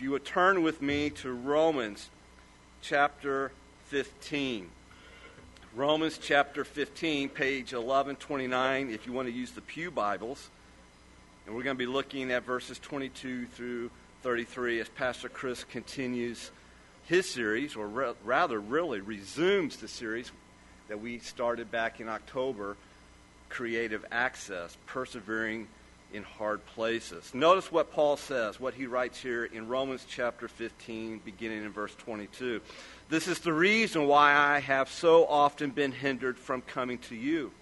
if you would turn with me to Romans chapter 15. Romans chapter 15, page 1129, if you want to use the Pew Bibles. And we're going to be looking at verses 22 through 33 as Pastor Chris continues his series, or re- rather, really resumes the series that we started back in October Creative Access, Persevering in Hard Places. Notice what Paul says, what he writes here in Romans chapter 15, beginning in verse 22. This is the reason why I have so often been hindered from coming to you.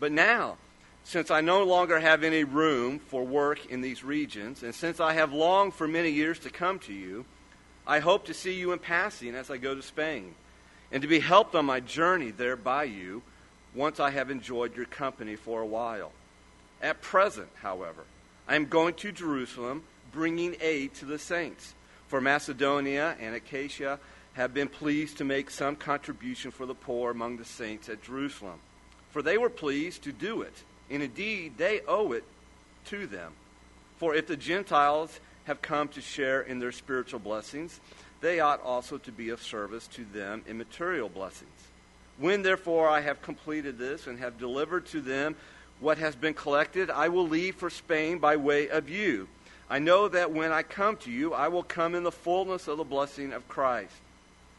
But now, since I no longer have any room for work in these regions, and since I have longed for many years to come to you, I hope to see you in passing as I go to Spain, and to be helped on my journey there by you once I have enjoyed your company for a while. At present, however, I am going to Jerusalem, bringing aid to the saints. For Macedonia and Achaia have been pleased to make some contribution for the poor among the saints at Jerusalem. For they were pleased to do it, and indeed they owe it to them. For if the Gentiles have come to share in their spiritual blessings, they ought also to be of service to them in material blessings. When therefore I have completed this and have delivered to them what has been collected, I will leave for Spain by way of you. I know that when I come to you, I will come in the fullness of the blessing of Christ.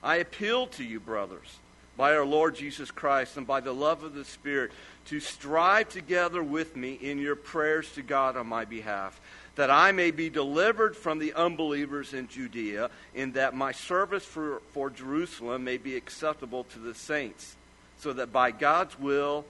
I appeal to you, brothers, by our Lord Jesus Christ and by the love of the Spirit, to strive together with me in your prayers to God on my behalf, that I may be delivered from the unbelievers in Judea, and that my service for, for Jerusalem may be acceptable to the saints, so that by God's will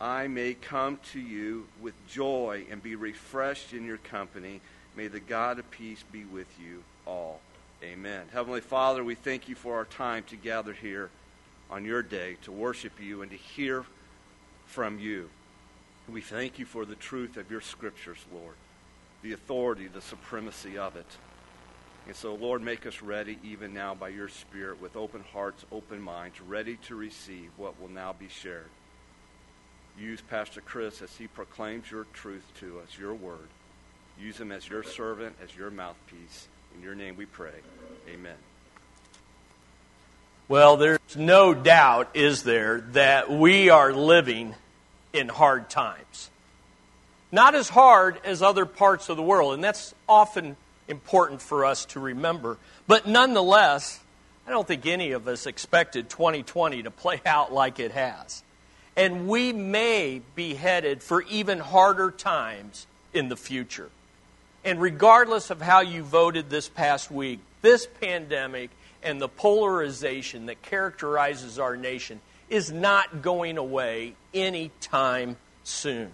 I may come to you with joy and be refreshed in your company. May the God of peace be with you all. Amen. Heavenly Father, we thank you for our time to gather here on your day to worship you and to hear from you. We thank you for the truth of your scriptures, Lord, the authority, the supremacy of it. And so, Lord, make us ready even now by your Spirit with open hearts, open minds, ready to receive what will now be shared. Use Pastor Chris as he proclaims your truth to us, your word. Use him as your servant, as your mouthpiece. In your name we pray. Amen. Well, there's no doubt, is there, that we are living in hard times. Not as hard as other parts of the world, and that's often important for us to remember. But nonetheless, I don't think any of us expected 2020 to play out like it has. And we may be headed for even harder times in the future. And regardless of how you voted this past week, this pandemic and the polarization that characterizes our nation is not going away anytime soon.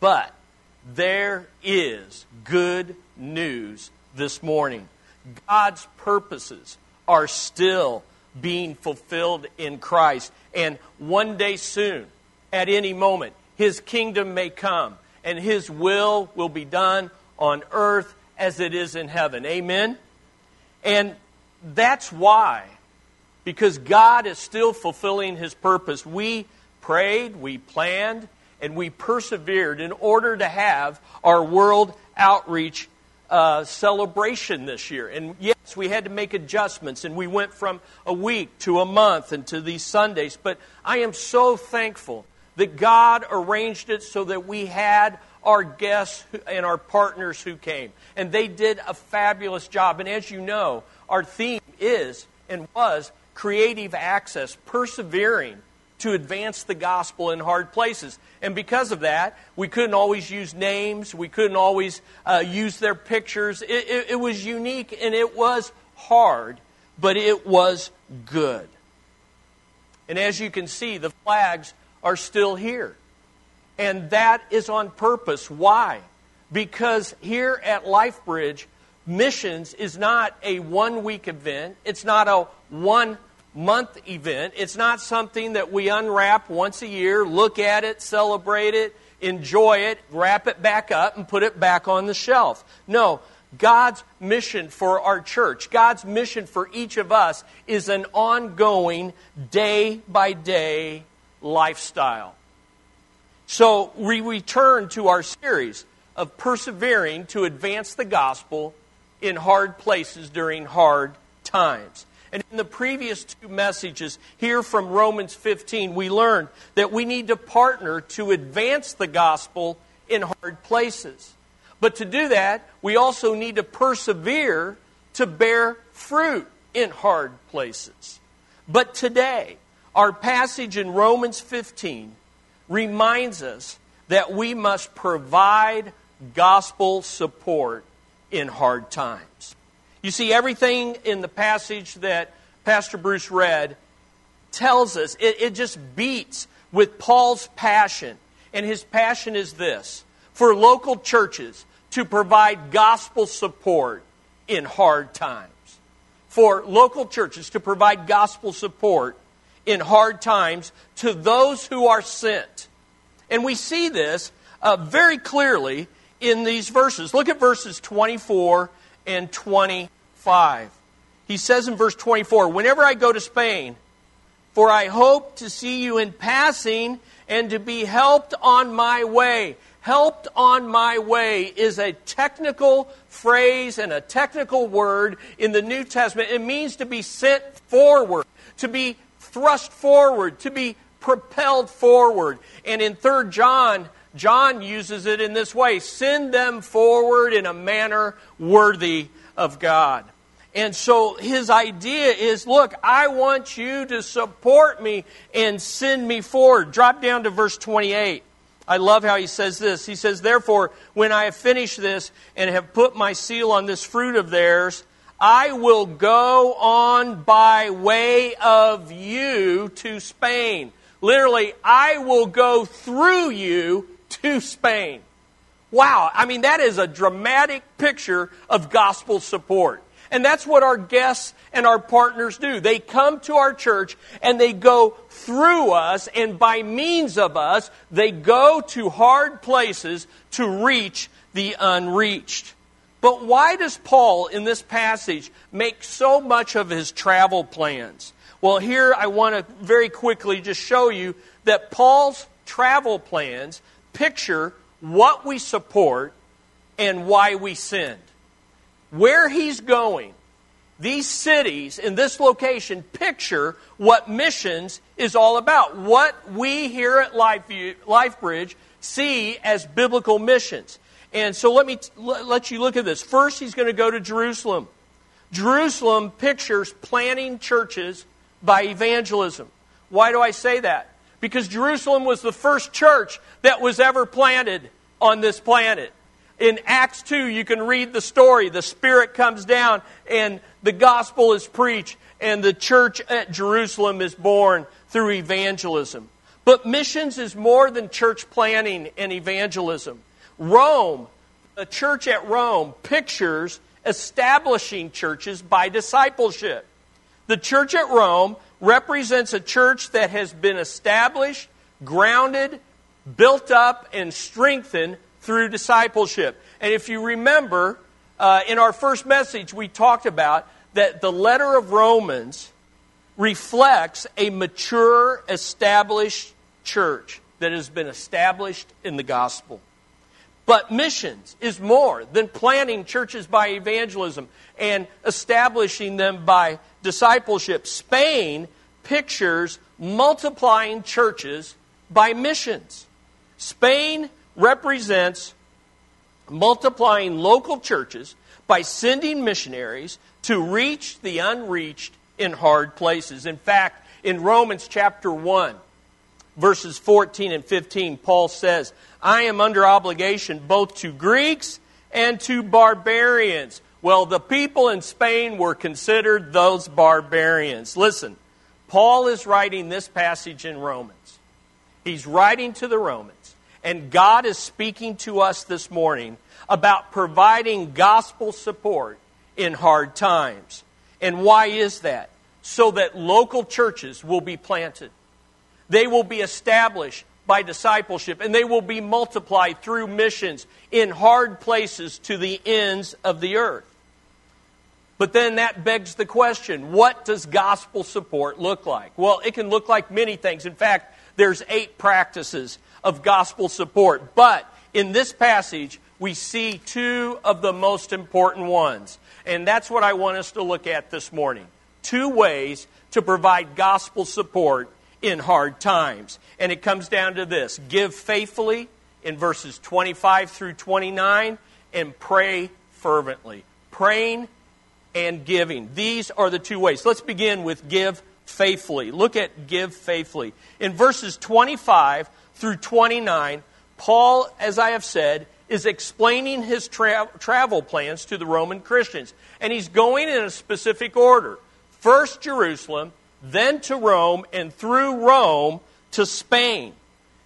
But there is good news this morning. God's purposes are still being fulfilled in Christ. And one day soon, at any moment, His kingdom may come and His will will be done on earth as it is in heaven. Amen? And that's why, because God is still fulfilling His purpose, we prayed, we planned, and we persevered in order to have our world outreach uh, celebration this year. And yes, we had to make adjustments, and we went from a week to a month and to these Sundays. But I am so thankful that God arranged it so that we had our guests and our partners who came. And they did a fabulous job. And as you know, our theme is and was creative access, persevering to advance the gospel in hard places. And because of that, we couldn't always use names, we couldn't always uh, use their pictures. It, it, it was unique and it was hard, but it was good. And as you can see, the flags are still here. And that is on purpose. Why? Because here at LifeBridge, missions is not a one week event, it's not a one month event, it's not something that we unwrap once a year, look at it, celebrate it, enjoy it, wrap it back up, and put it back on the shelf. No. God's mission for our church, God's mission for each of us is an ongoing, day by day lifestyle. So we return to our series of persevering to advance the gospel in hard places during hard times. And in the previous two messages, here from Romans 15, we learned that we need to partner to advance the gospel in hard places. But to do that, we also need to persevere to bear fruit in hard places. But today, our passage in Romans 15 reminds us that we must provide gospel support in hard times. You see, everything in the passage that Pastor Bruce read tells us, it, it just beats with Paul's passion. And his passion is this for local churches to provide gospel support in hard times. For local churches to provide gospel support in hard times to those who are sent. And we see this uh, very clearly in these verses. Look at verses 24 and 25. He says in verse 24, Whenever I go to Spain, for I hope to see you in passing and to be helped on my way. Helped on my way is a technical phrase and a technical word in the New Testament. It means to be sent forward, to be thrust forward, to be propelled forward. And in 3 John, John uses it in this way send them forward in a manner worthy of God. And so his idea is look, I want you to support me and send me forward. Drop down to verse 28. I love how he says this. He says, Therefore, when I have finished this and have put my seal on this fruit of theirs, I will go on by way of you to Spain. Literally, I will go through you to Spain. Wow, I mean, that is a dramatic picture of gospel support. And that's what our guests and our partners do. They come to our church and they go through us, and by means of us, they go to hard places to reach the unreached. But why does Paul in this passage make so much of his travel plans? Well, here I want to very quickly just show you that Paul's travel plans picture what we support and why we send. Where he's going, these cities in this location picture what missions is all about, what we here at LifeBridge see as biblical missions. And so let me let you look at this. First, he's going to go to Jerusalem. Jerusalem pictures planting churches by evangelism. Why do I say that? Because Jerusalem was the first church that was ever planted on this planet. In Acts 2, you can read the story. The Spirit comes down and the gospel is preached, and the church at Jerusalem is born through evangelism. But missions is more than church planning and evangelism. Rome, a church at Rome, pictures establishing churches by discipleship. The church at Rome represents a church that has been established, grounded, built up, and strengthened through discipleship. And if you remember, uh, in our first message, we talked about that the letter of Romans reflects a mature, established church that has been established in the gospel. But missions is more than planting churches by evangelism and establishing them by discipleship. Spain pictures multiplying churches by missions. Spain represents multiplying local churches by sending missionaries to reach the unreached in hard places. In fact, in Romans chapter 1, verses 14 and 15, Paul says, I am under obligation both to Greeks and to barbarians. Well, the people in Spain were considered those barbarians. Listen, Paul is writing this passage in Romans. He's writing to the Romans, and God is speaking to us this morning about providing gospel support in hard times. And why is that? So that local churches will be planted. They will be established by discipleship, and they will be multiplied through missions in hard places to the ends of the earth. But then that begs the question what does gospel support look like? Well, it can look like many things. In fact, there's eight practices of gospel support. But in this passage, we see two of the most important ones. And that's what I want us to look at this morning. Two ways to provide gospel support in hard times. And it comes down to this give faithfully in verses 25 through 29, and pray fervently. Praying and giving. These are the two ways. Let's begin with give faithfully. Look at give faithfully. In verses 25 through 29, Paul, as I have said, is explaining his tra- travel plans to the Roman Christians. And he's going in a specific order. First Jerusalem, then to Rome, and through Rome to Spain.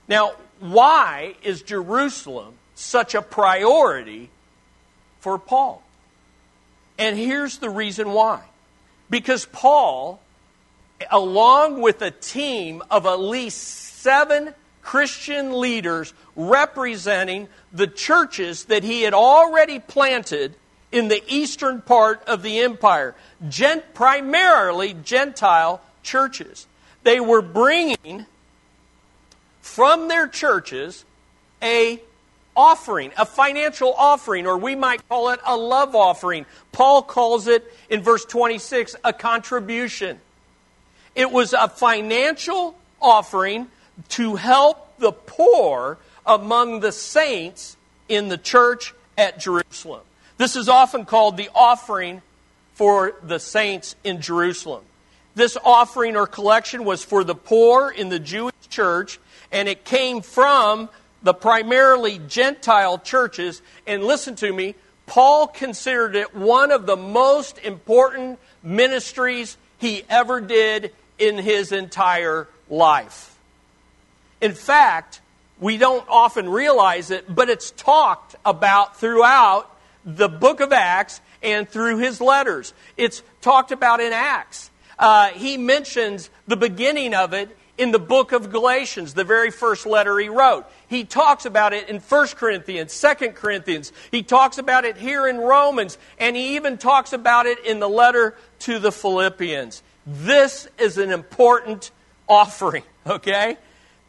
Now, why is Jerusalem such a priority for Paul? And here's the reason why. Because Paul, along with a team of at least seven Christian leaders representing the churches that he had already planted in the eastern part of the empire, gent- primarily Gentile churches. They were bringing from their churches a offering, a financial offering, or we might call it a love offering. Paul calls it in verse 26 a contribution. It was a financial offering to help the poor among the saints in the church at Jerusalem. This is often called the offering for the saints in Jerusalem. This offering or collection was for the poor in the Jewish church, and it came from the primarily Gentile churches. And listen to me, Paul considered it one of the most important ministries he ever did in his entire life. In fact, we don't often realize it, but it's talked about throughout the book of Acts and through his letters. It's talked about in Acts. Uh, he mentions the beginning of it in the book of Galatians, the very first letter he wrote. He talks about it in 1 Corinthians, 2 Corinthians. He talks about it here in Romans, and he even talks about it in the letter to the Philippians. This is an important offering, okay?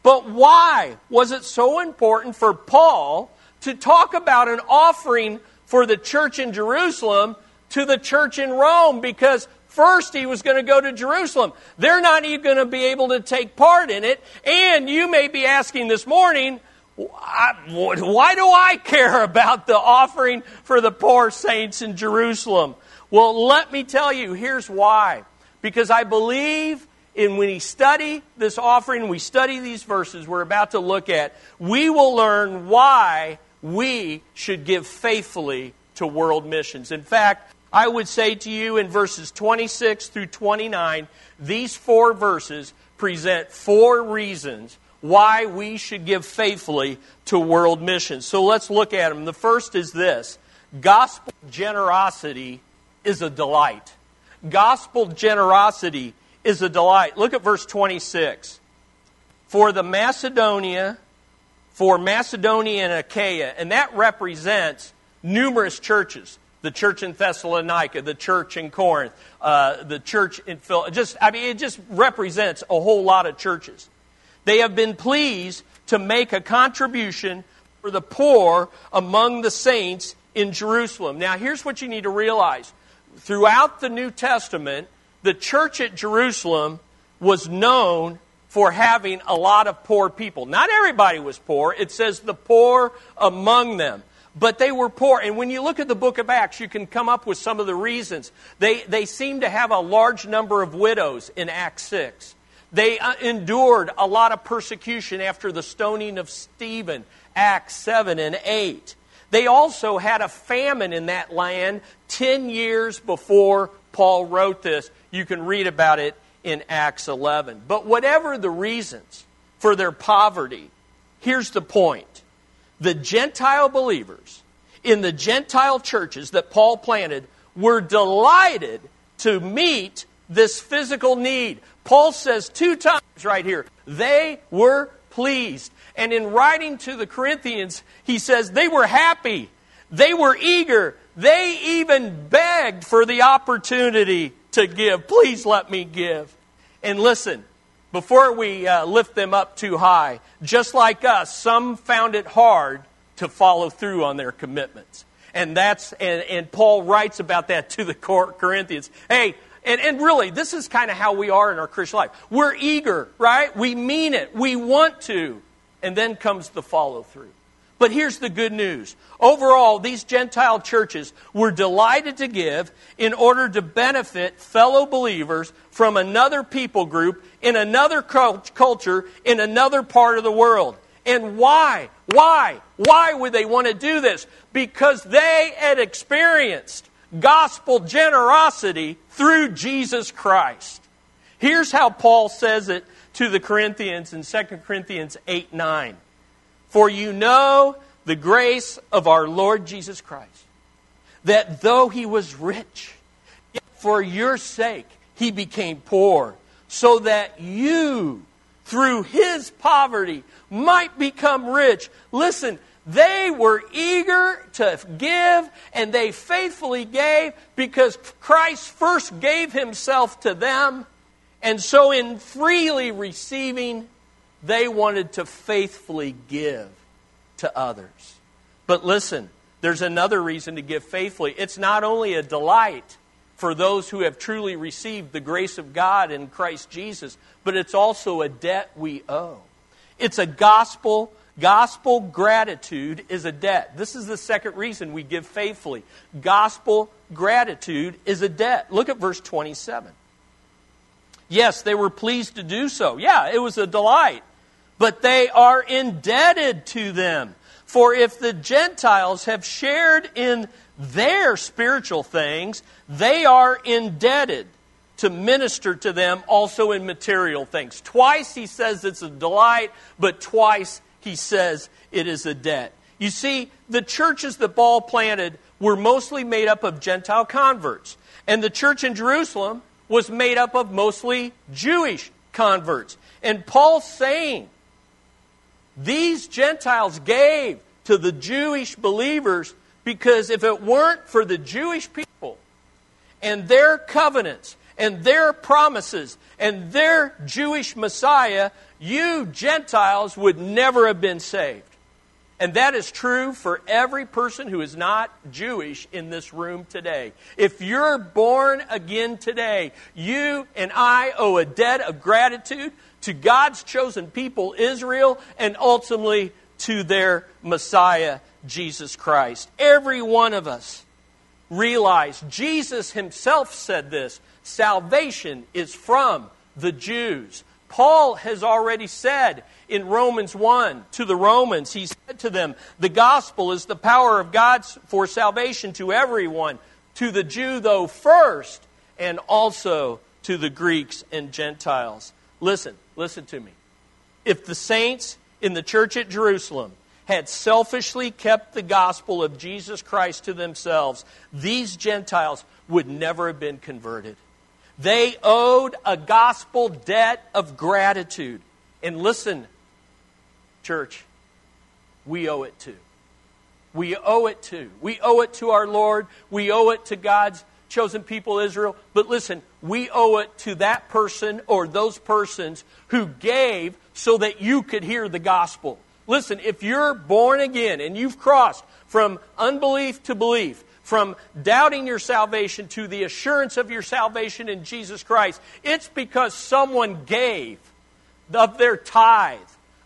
But why was it so important for Paul to talk about an offering for the church in Jerusalem to the church in Rome? Because First, he was going to go to Jerusalem. They're not even going to be able to take part in it. And you may be asking this morning, why do I care about the offering for the poor saints in Jerusalem? Well, let me tell you, here's why. Because I believe in when we study this offering, we study these verses we're about to look at, we will learn why we should give faithfully to world missions. In fact, I would say to you in verses 26 through 29, these four verses present four reasons why we should give faithfully to world missions. So let's look at them. The first is this gospel generosity is a delight. Gospel generosity is a delight. Look at verse 26. For the Macedonia, for Macedonia and Achaia, and that represents numerous churches the church in Thessalonica, the church in Corinth, uh, the church in Phil. Just, I mean, it just represents a whole lot of churches. They have been pleased to make a contribution for the poor among the saints in Jerusalem. Now, here's what you need to realize. Throughout the New Testament, the church at Jerusalem was known for having a lot of poor people. Not everybody was poor. It says the poor among them but they were poor. And when you look at the book of Acts, you can come up with some of the reasons. They, they seem to have a large number of widows in Acts 6. They uh, endured a lot of persecution after the stoning of Stephen, Acts 7 and 8. They also had a famine in that land 10 years before Paul wrote this. You can read about it in Acts 11. But whatever the reasons for their poverty, here's the point the Gentile believers in the Gentile churches that Paul planted were delighted to meet this physical need. Paul says two times right here, they were pleased. And in writing to the Corinthians, he says they were happy, they were eager, they even begged for the opportunity to give. Please let me give. And listen, before we uh, lift them up too high, just like us, some found it hard to follow through on their commitments. And that's and, and Paul writes about that to the Corinthians. Hey, and, and really, this is kind of how we are in our Christian life. We're eager, right? We mean it. We want to. And then comes the follow through. But here's the good news. Overall, these Gentile churches were delighted to give in order to benefit fellow believers from another people group in another culture in another part of the world. And why? Why? Why would they want to do this? Because they had experienced gospel generosity through Jesus Christ. Here's how Paul says it to the Corinthians in 2 Corinthians 8 9. For you know the grace of our Lord Jesus Christ, that though he was rich, yet for your sake he became poor, so that you, through his poverty, might become rich. Listen, they were eager to give and they faithfully gave because Christ first gave himself to them. And so, in freely receiving, they wanted to faithfully give to others. But listen, there's another reason to give faithfully. It's not only a delight for those who have truly received the grace of God in Christ Jesus, but it's also a debt we owe. It's a gospel. Gospel gratitude is a debt. This is the second reason we give faithfully. Gospel gratitude is a debt. Look at verse 27. Yes, they were pleased to do so. Yeah, it was a delight. But they are indebted to them. For if the Gentiles have shared in their spiritual things, they are indebted to minister to them also in material things. Twice he says it's a delight, but twice he says it is a debt. You see, the churches that Paul planted were mostly made up of Gentile converts, and the church in Jerusalem was made up of mostly Jewish converts. And Paul's saying, these Gentiles gave to the Jewish believers because if it weren't for the Jewish people and their covenants and their promises and their Jewish Messiah, you Gentiles would never have been saved. And that is true for every person who is not Jewish in this room today. If you're born again today, you and I owe a debt of gratitude to God's chosen people, Israel, and ultimately to their Messiah, Jesus Christ. Every one of us realize Jesus himself said this salvation is from the Jews. Paul has already said in Romans 1 to the Romans, he said to them, The gospel is the power of God for salvation to everyone, to the Jew, though, first, and also to the Greeks and Gentiles. Listen, listen to me. If the saints in the church at Jerusalem had selfishly kept the gospel of Jesus Christ to themselves, these Gentiles would never have been converted. They owed a gospel debt of gratitude. And listen, church, we owe it too. We owe it to. We owe it to our Lord. We owe it to God's chosen people, Israel. But listen, we owe it to that person or those persons who gave so that you could hear the gospel. Listen, if you're born again and you've crossed from unbelief to belief, from doubting your salvation to the assurance of your salvation in Jesus Christ, it's because someone gave of their tithe,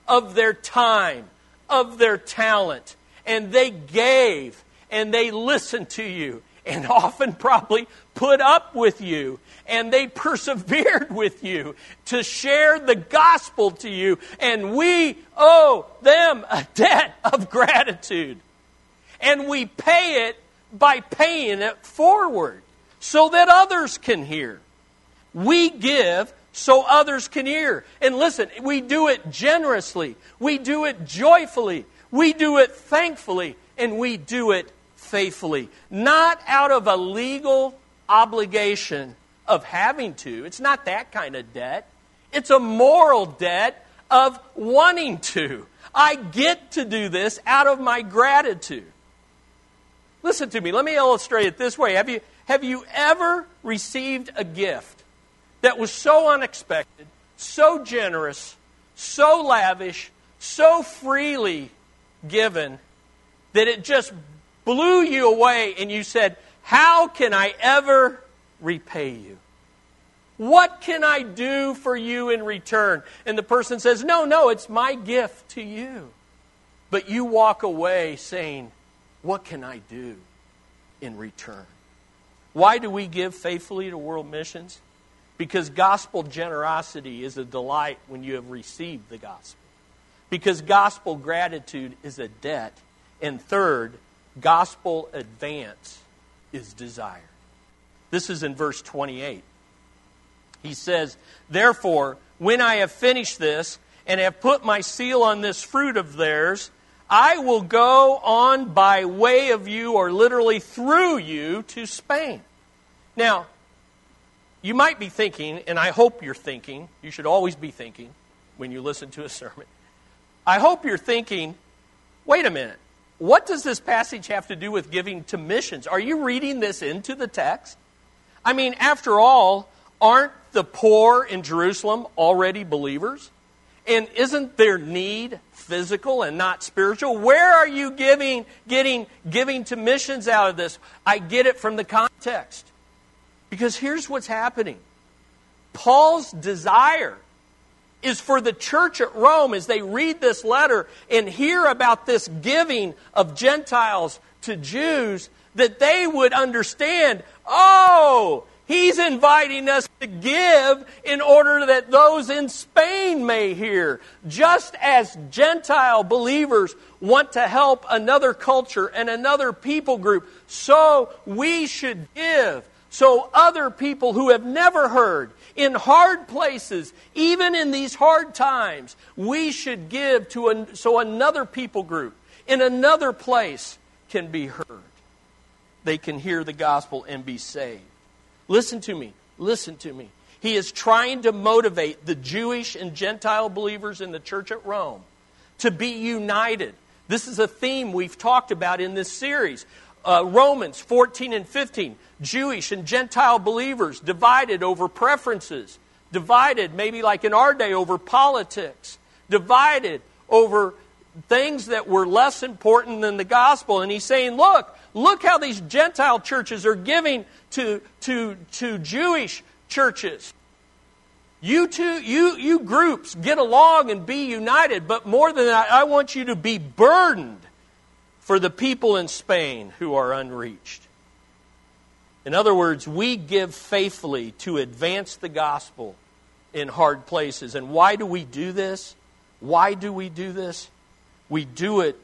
of their time, of their talent, and they gave and they listened to you and often probably put up with you and they persevered with you to share the gospel to you. And we owe them a debt of gratitude. And we pay it by paying it forward so that others can hear. We give so others can hear. And listen, we do it generously, we do it joyfully, we do it thankfully, and we do it faithfully. Not out of a legal obligation of having to. It's not that kind of debt. It's a moral debt of wanting to. I get to do this out of my gratitude. Listen to me. Let me illustrate it this way. Have you, have you ever received a gift that was so unexpected, so generous, so lavish, so freely given that it just blew you away and you said, How can I ever repay you? What can I do for you in return? And the person says, No, no, it's my gift to you. But you walk away saying, What can I do in return? Why do we give faithfully to world missions? Because gospel generosity is a delight when you have received the gospel. Because gospel gratitude is a debt. And third, gospel advance is desire. This is in verse 28. He says, Therefore, when I have finished this and have put my seal on this fruit of theirs, I will go on by way of you, or literally through you, to Spain. Now, you might be thinking, and I hope you're thinking, you should always be thinking when you listen to a sermon. I hope you're thinking, wait a minute, what does this passage have to do with giving to missions? Are you reading this into the text? I mean, after all, aren't the poor in Jerusalem already believers? And isn't their need physical and not spiritual? Where are you giving, getting, giving to missions out of this? I get it from the context. Because here's what's happening Paul's desire is for the church at Rome, as they read this letter and hear about this giving of Gentiles to Jews, that they would understand oh, He's inviting us to give in order that those in Spain may hear. Just as Gentile believers want to help another culture and another people group, so we should give. So other people who have never heard, in hard places, even in these hard times, we should give to an, so another people group in another place can be heard. They can hear the gospel and be saved. Listen to me. Listen to me. He is trying to motivate the Jewish and Gentile believers in the church at Rome to be united. This is a theme we've talked about in this series. Uh, Romans 14 and 15. Jewish and Gentile believers divided over preferences, divided, maybe like in our day, over politics, divided over things that were less important than the gospel. And he's saying, look, look how these Gentile churches are giving to, to, to Jewish churches. You two, you, you groups get along and be united, but more than that, I want you to be burdened for the people in Spain who are unreached. In other words, we give faithfully to advance the gospel in hard places. And why do we do this? Why do we do this? We do it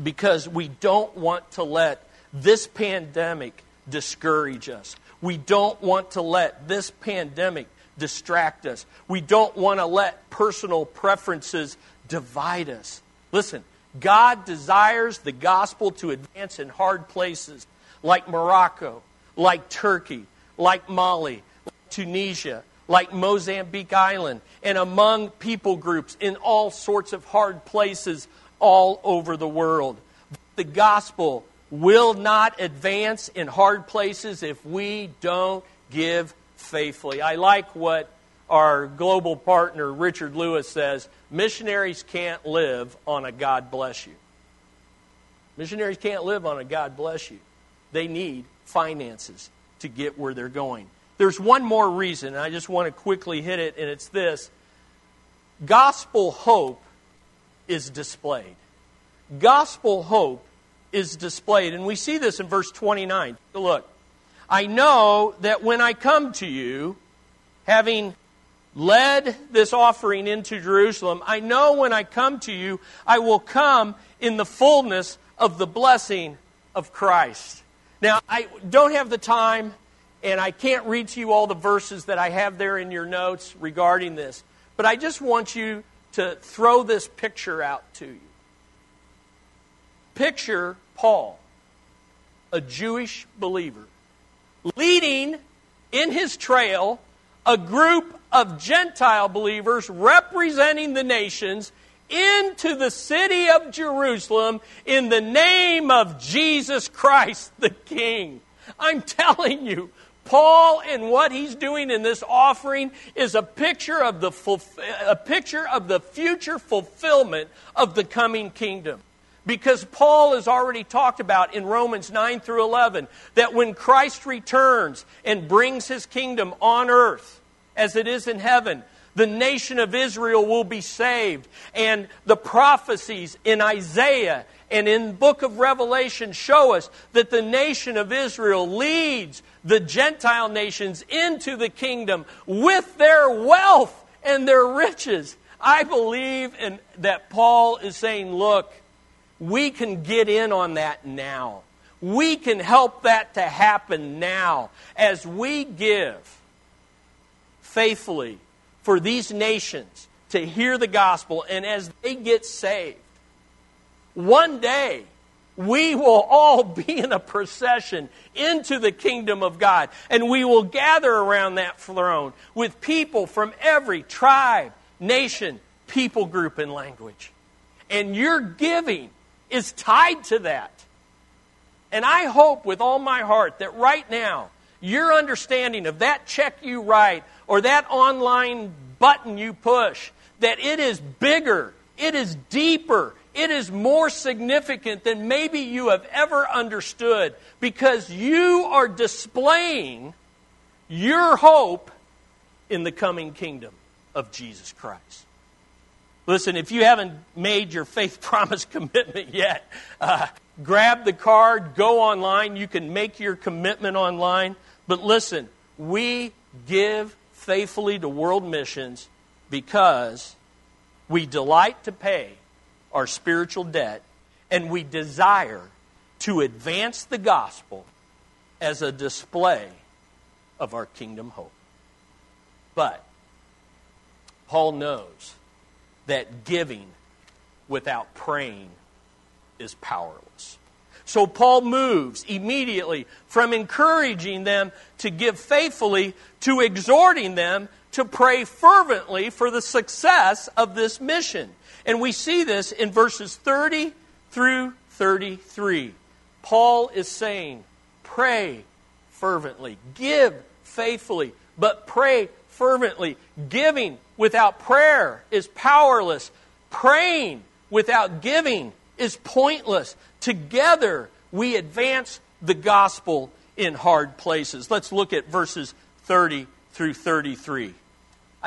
because we don't want to let this pandemic discourage us. We don't want to let this pandemic distract us. We don't want to let personal preferences divide us. Listen, God desires the gospel to advance in hard places like Morocco, like Turkey, like Mali, like Tunisia, like Mozambique Island, and among people groups in all sorts of hard places all over the world. The gospel will not advance in hard places if we don't give faithfully. I like what our global partner Richard Lewis says missionaries can't live on a God bless you. Missionaries can't live on a God bless you. They need finances to get where they're going. There's one more reason, and I just want to quickly hit it, and it's this gospel hope is displayed. Gospel hope is displayed. And we see this in verse 29. Look, I know that when I come to you, having led this offering into Jerusalem, I know when I come to you, I will come in the fullness of the blessing of Christ. Now, I don't have the time, and I can't read to you all the verses that I have there in your notes regarding this, but I just want you to throw this picture out to you. Picture Paul, a Jewish believer, leading in his trail a group of Gentile believers representing the nations into the city of Jerusalem in the name of Jesus Christ the King. I'm telling you, Paul and what he's doing in this offering is a picture of the a picture of the future fulfillment of the coming kingdom. Because Paul has already talked about in Romans 9 through 11 that when Christ returns and brings his kingdom on earth as it is in heaven, the nation of Israel will be saved. And the prophecies in Isaiah and in book of Revelation show us that the nation of Israel leads the Gentile nations into the kingdom with their wealth and their riches. I believe in, that Paul is saying, look, we can get in on that now. We can help that to happen now as we give faithfully for these nations to hear the gospel and as they get saved. One day, we will all be in a procession into the kingdom of God, and we will gather around that throne with people from every tribe, nation, people group, and language. And your giving is tied to that. And I hope with all my heart that right now, your understanding of that check you write or that online button you push, that it is bigger, it is deeper, it is more significant than maybe you have ever understood because you are displaying your hope in the coming kingdom of Jesus Christ. Listen, if you haven't made your faith promise commitment yet, uh, grab the card, go online. You can make your commitment online. But listen, we give faithfully to world missions because we delight to pay our spiritual debt, and we desire to advance the gospel as a display of our kingdom hope. But Paul knows that giving without praying is powerless. So Paul moves immediately from encouraging them to give faithfully to exhorting them to pray fervently for the success of this mission. And we see this in verses 30 through 33. Paul is saying, pray fervently, give faithfully, but pray fervently. Giving without prayer is powerless. Praying without giving is pointless. Together, we advance the gospel in hard places. Let's look at verses 30 through 33.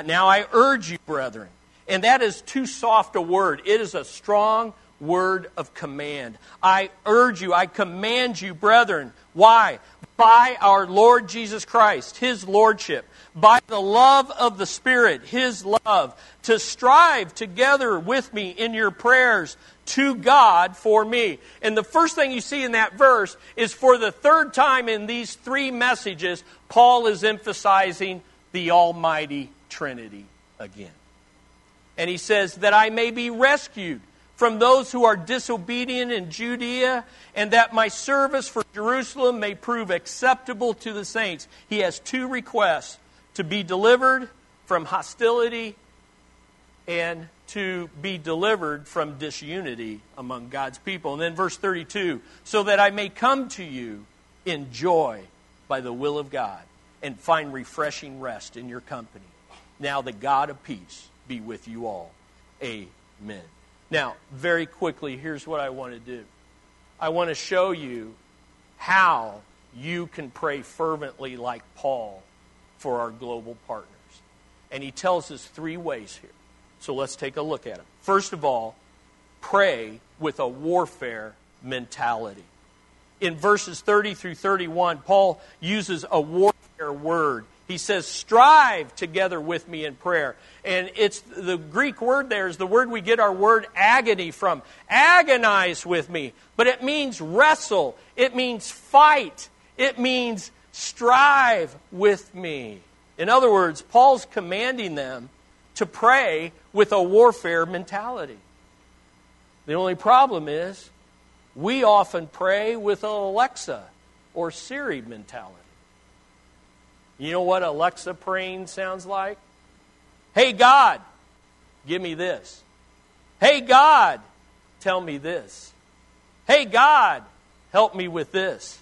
Now I urge you, brethren, and that is too soft a word. It is a strong word of command. I urge you, I command you, brethren. Why? By our Lord Jesus Christ, His Lordship, by the love of the Spirit, His love, to strive together with me in your prayers to God for me. And the first thing you see in that verse is for the third time in these three messages, Paul is emphasizing the Almighty Trinity again. And he says, That I may be rescued from those who are disobedient in Judea, and that my service for Jerusalem may prove acceptable to the saints. He has two requests to be delivered from hostility and to be delivered from disunity among God's people. And then verse 32 so that I may come to you in joy by the will of God and find refreshing rest in your company. Now the God of peace be with you all. Amen. Now, very quickly, here's what I want to do I want to show you how you can pray fervently like Paul for our global partners. And he tells us three ways here. So let's take a look at them. First of all, pray with a warfare mentality. In verses 30 through 31, Paul uses a warfare word he says, strive together with me in prayer. And it's the Greek word there is the word we get our word agony from. Agonize with me. But it means wrestle, it means fight, it means strive with me. In other words, Paul's commanding them to pray with a warfare mentality. The only problem is we often pray with an Alexa or Siri mentality. You know what Alexa praying sounds like? Hey, God, give me this. Hey, God, tell me this. Hey, God, help me with this.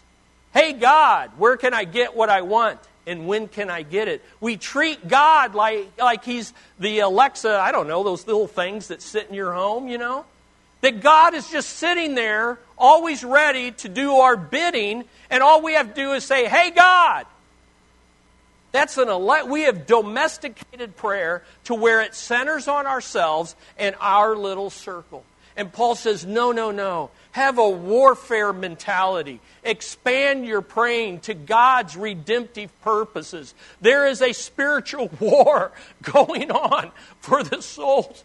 Hey, God, where can I get what I want? And when can I get it? We treat God like, like He's the Alexa, I don't know, those little things that sit in your home, you know? That God is just sitting there, always ready to do our bidding, and all we have to do is say, Hey, God. That's an ele- we have domesticated prayer to where it centers on ourselves and our little circle. And Paul says, no, no, no. Have a warfare mentality. Expand your praying to God's redemptive purposes. There is a spiritual war going on for the souls.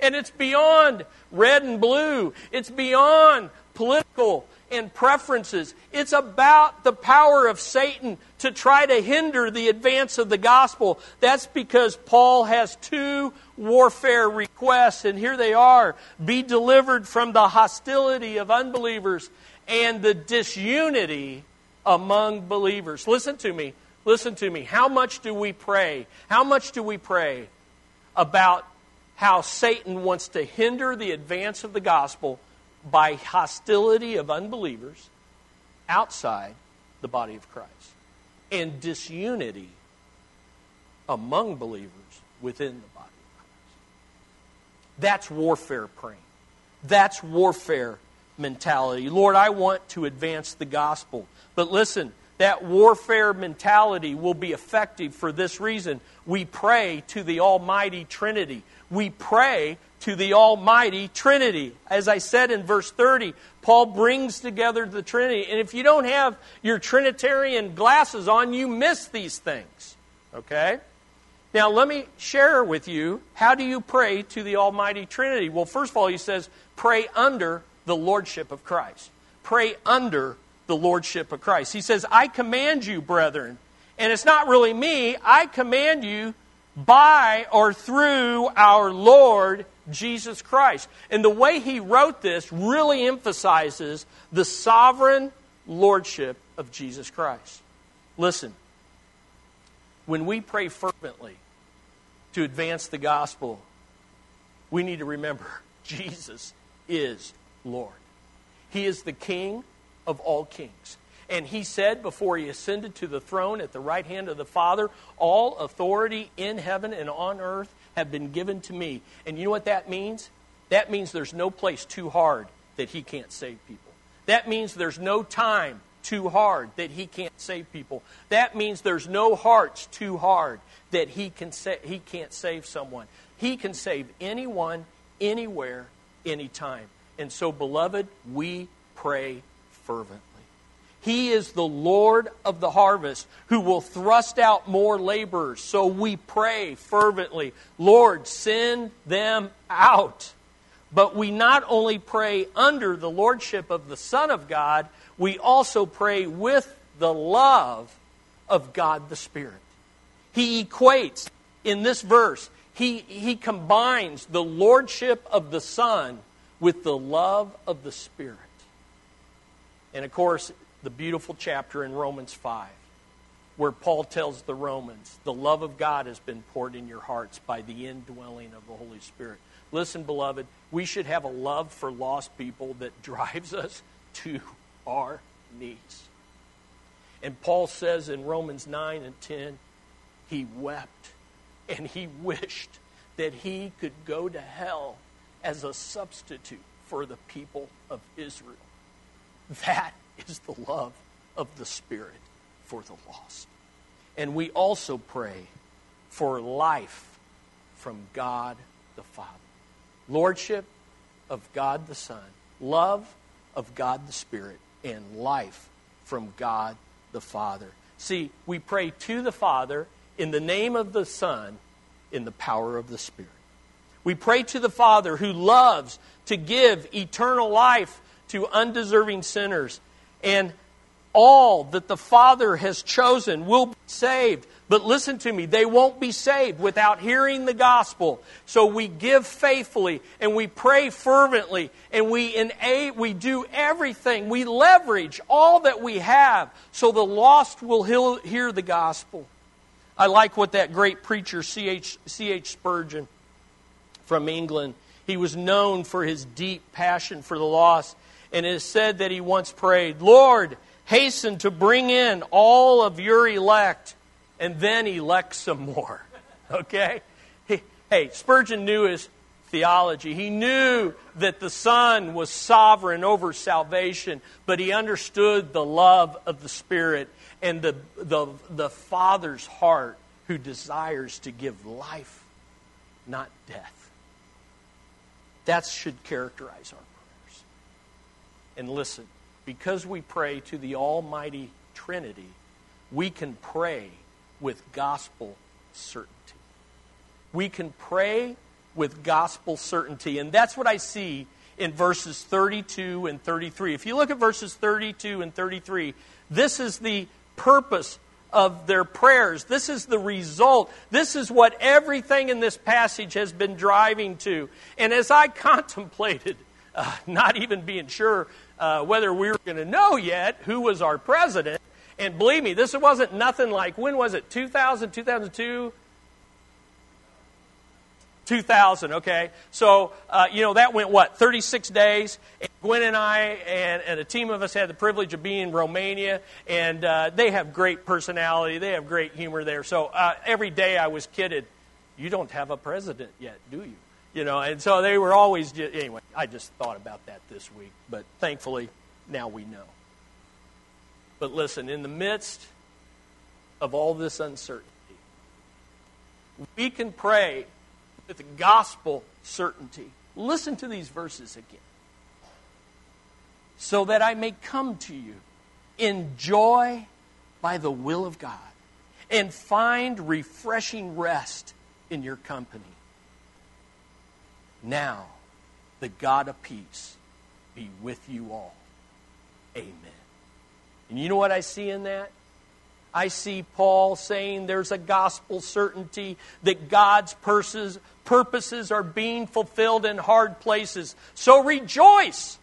And it's beyond red and blue, it's beyond political and preferences. It's about the power of Satan to try to hinder the advance of the gospel. That's because Paul has two warfare requests, and here they are be delivered from the hostility of unbelievers and the disunity among believers. Listen to me. Listen to me. How much do we pray? How much do we pray about how Satan wants to hinder the advance of the gospel by hostility of unbelievers outside the body of Christ and disunity among believers within the body of Christ. That's warfare praying. That's warfare mentality. Lord, I want to advance the gospel. But listen, that warfare mentality will be effective for this reason. We pray to the Almighty Trinity. We pray to the Almighty Trinity. As I said in verse 30, Paul brings together the Trinity. And if you don't have your Trinitarian glasses on, you miss these things. Okay? Now, let me share with you how do you pray to the Almighty Trinity? Well, first of all, he says, pray under the Lordship of Christ. Pray under the Lordship of Christ. He says, I command you, brethren. And it's not really me, I command you by or through our Lord Jesus Christ. And the way he wrote this really emphasizes the sovereign lordship of Jesus Christ. Listen, when we pray fervently to advance the gospel, we need to remember Jesus is Lord. He is the King of all kings. And he said before he ascended to the throne at the right hand of the Father, All authority in heaven and on earth have been given to me. And you know what that means? That means there's no place too hard that he can't save people. That means there's no time too hard that he can't save people. That means there's no hearts too hard that he, can sa- he can't save someone. He can save anyone, anywhere, anytime. And so, beloved, we pray fervently. He is the Lord of the harvest who will thrust out more laborers. So we pray fervently, Lord, send them out. But we not only pray under the lordship of the Son of God, we also pray with the love of God the Spirit. He equates in this verse, he, he combines the lordship of the Son with the love of the Spirit. And of course, the beautiful chapter in Romans 5 where Paul tells the Romans, the love of God has been poured in your hearts by the indwelling of the Holy Spirit. Listen, beloved, we should have a love for lost people that drives us to our knees. And Paul says in Romans 9 and 10, he wept and he wished that he could go to hell as a substitute for the people of Israel. That is the love of the Spirit for the lost. And we also pray for life from God the Father, lordship of God the Son, love of God the Spirit, and life from God the Father. See, we pray to the Father in the name of the Son, in the power of the Spirit. We pray to the Father who loves to give eternal life to undeserving sinners and all that the Father has chosen will be saved. But listen to me, they won't be saved without hearing the gospel. So we give faithfully and we pray fervently and we, ina- we do everything. We leverage all that we have so the lost will hear the gospel. I like what that great preacher, C.H. C.H. Spurgeon from England, he was known for his deep passion for the lost and it is said that he once prayed, Lord, hasten to bring in all of your elect, and then elect some more. Okay? Hey, Spurgeon knew his theology. He knew that the Son was sovereign over salvation, but he understood the love of the Spirit and the, the, the Father's heart who desires to give life, not death. That should characterize our. And listen, because we pray to the Almighty Trinity, we can pray with gospel certainty. We can pray with gospel certainty. And that's what I see in verses 32 and 33. If you look at verses 32 and 33, this is the purpose of their prayers. This is the result. This is what everything in this passage has been driving to. And as I contemplated, uh, not even being sure uh, whether we were going to know yet who was our president, and believe me, this wasn't nothing like, when was it? 2000, 2002? 2000, okay? So, uh, you know, that went what, 36 days? And Gwen and I and, and, a team of us had the privilege of being in Romania, and uh, they have great personality. They have great humor there. So uh, every day I was kidded, you don't have a president yet, do you? You know, and so they were always, just, anyway, I just thought about that this week. But thankfully, now we know. But listen, in the midst of all this uncertainty, we can pray with the gospel certainty. Listen to these verses again. So that I may come to you in joy by the will of God and find refreshing rest in your company. Now, the God of peace be with you all. Amen. And you know what I see in that? I see Paul saying there's a gospel certainty that God's purposes, are being fulfilled in hard places. So rejoice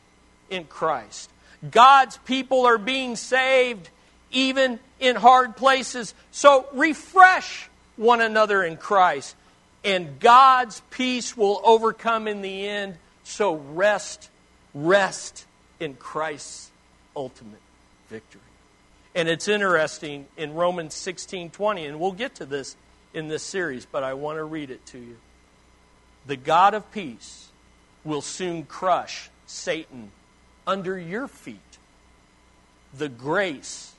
in Christ. God's people are being saved even in hard places. So refresh one another in Christ. And God's peace will overcome in the end. So rest, rest in Christ's ultimate victory. And it's interesting in Romans 16:20 and we'll get to this in this series, but I want to read it to you. The God of peace will soon crush Satan under your feet. The grace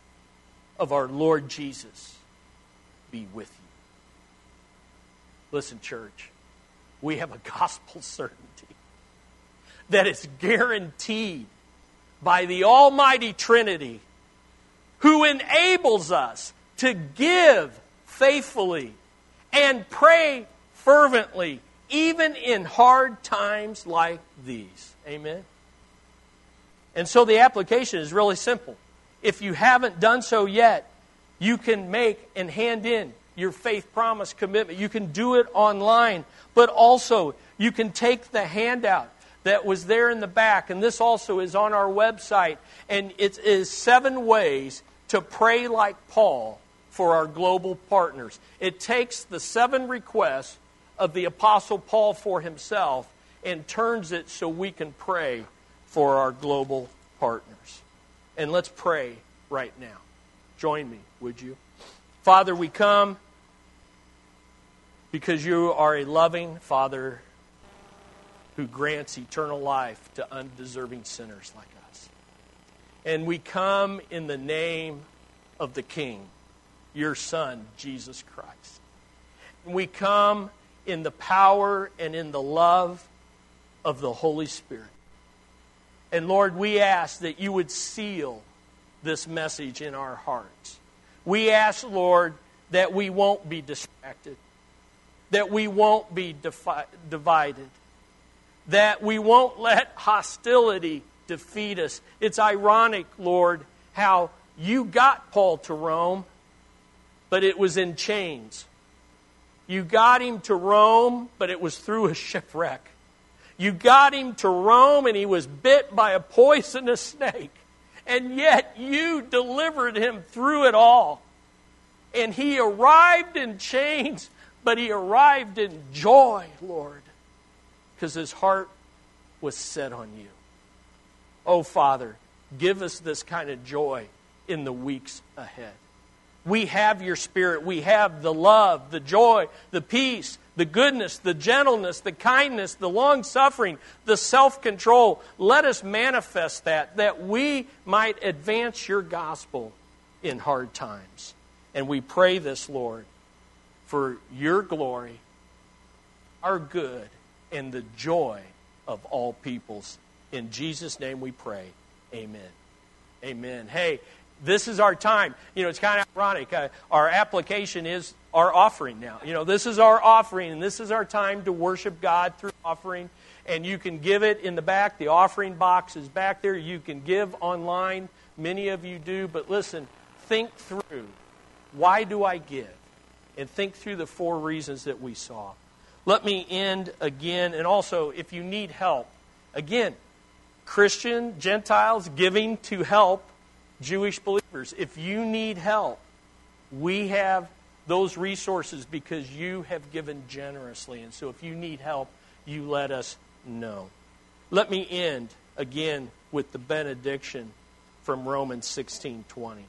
of our Lord Jesus be with you. Listen, church, we have a gospel certainty that is guaranteed by the Almighty Trinity who enables us to give faithfully and pray fervently, even in hard times like these. Amen? And so the application is really simple. If you haven't done so yet, you can make and hand in your faith promise commitment. You can do it online, but also you can take the handout that was there in the back, and this also is on our website. And it is seven ways to pray like Paul for our global partners. It takes the seven requests of the Apostle Paul for himself and turns it so we can pray for our global partners. And let's pray right now. Join me, would you? Father, we come because you are a loving Father who grants eternal life to undeserving sinners like us. And we come in the name of the King, your Son, Jesus Christ. And we come in the power and in the love of the Holy Spirit. And Lord, we ask that you would seal this message in our hearts. We ask, Lord, that we won't be distracted, that we won't be defi- divided, that we won't let hostility defeat us. It's ironic, Lord, how you got Paul to Rome, but it was in chains. You got him to Rome, but it was through a shipwreck. You got him to Rome, and he was bit by a poisonous snake. And yet you delivered him through it all. And he arrived in chains, but he arrived in joy, Lord because his heart was set on you. Oh, Father, give us this kind of joy in the weeks ahead. We have your spirit. We have the love, the joy, the peace, the goodness, the gentleness, the kindness, the long suffering, the self control. Let us manifest that, that we might advance your gospel in hard times. And we pray this, Lord, for your glory, our good, and the joy of all peoples. In Jesus' name we pray. Amen. Amen. Hey, this is our time. You know, it's kind of ironic. Uh, our application is our offering now. You know, this is our offering, and this is our time to worship God through offering. And you can give it in the back. The offering box is back there. You can give online. Many of you do. But listen, think through why do I give? And think through the four reasons that we saw. Let me end again. And also, if you need help, again, Christian, Gentiles giving to help Jewish believers. If you need help, we have those resources because you have given generously. And so if you need help, you let us know. Let me end again with the benediction from Romans 16:20.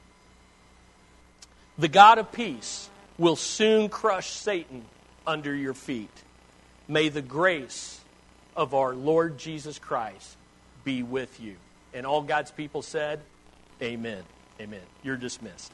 The God of peace will soon crush Satan under your feet. May the grace of our Lord Jesus Christ be with you. And all God's people said, Amen. Amen. You're dismissed.